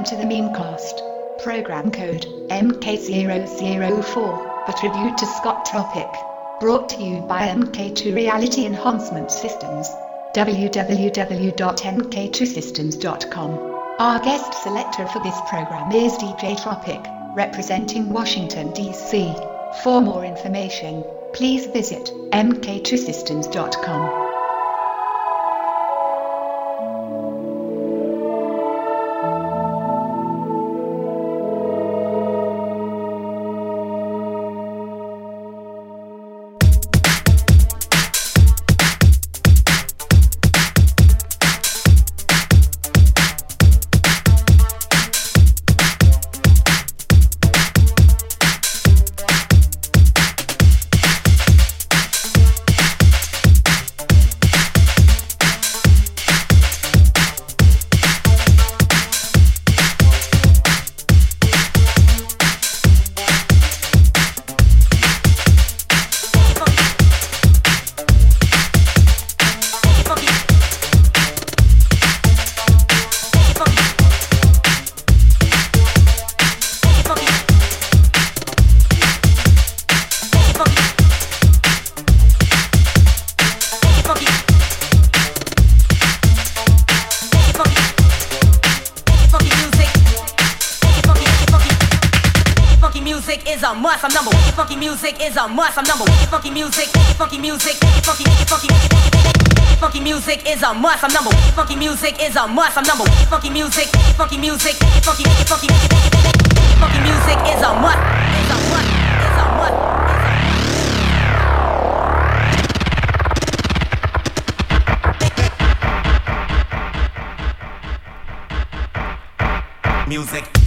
Welcome to the Memecast. Program code MK004, a tribute to Scott Tropic. Brought to you by MK2 Reality Enhancement Systems. www.mk2systems.com. Our guest selector for this program is DJ Tropic, representing Washington, D.C. For more information, please visit mk2systems.com. Funky music, funky music, funky, funky. Funky music is a must. I'm number one. Funky music is a must. I'm number one. Funky music, funky music, funky, funky. Funky music is a must. Is a must. Is a must. Music.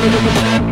We are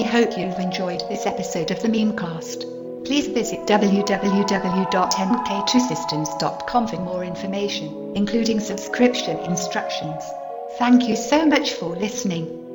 We hope you've enjoyed this episode of the Memecast. Please visit www.mk2systems.com for more information, including subscription instructions. Thank you so much for listening.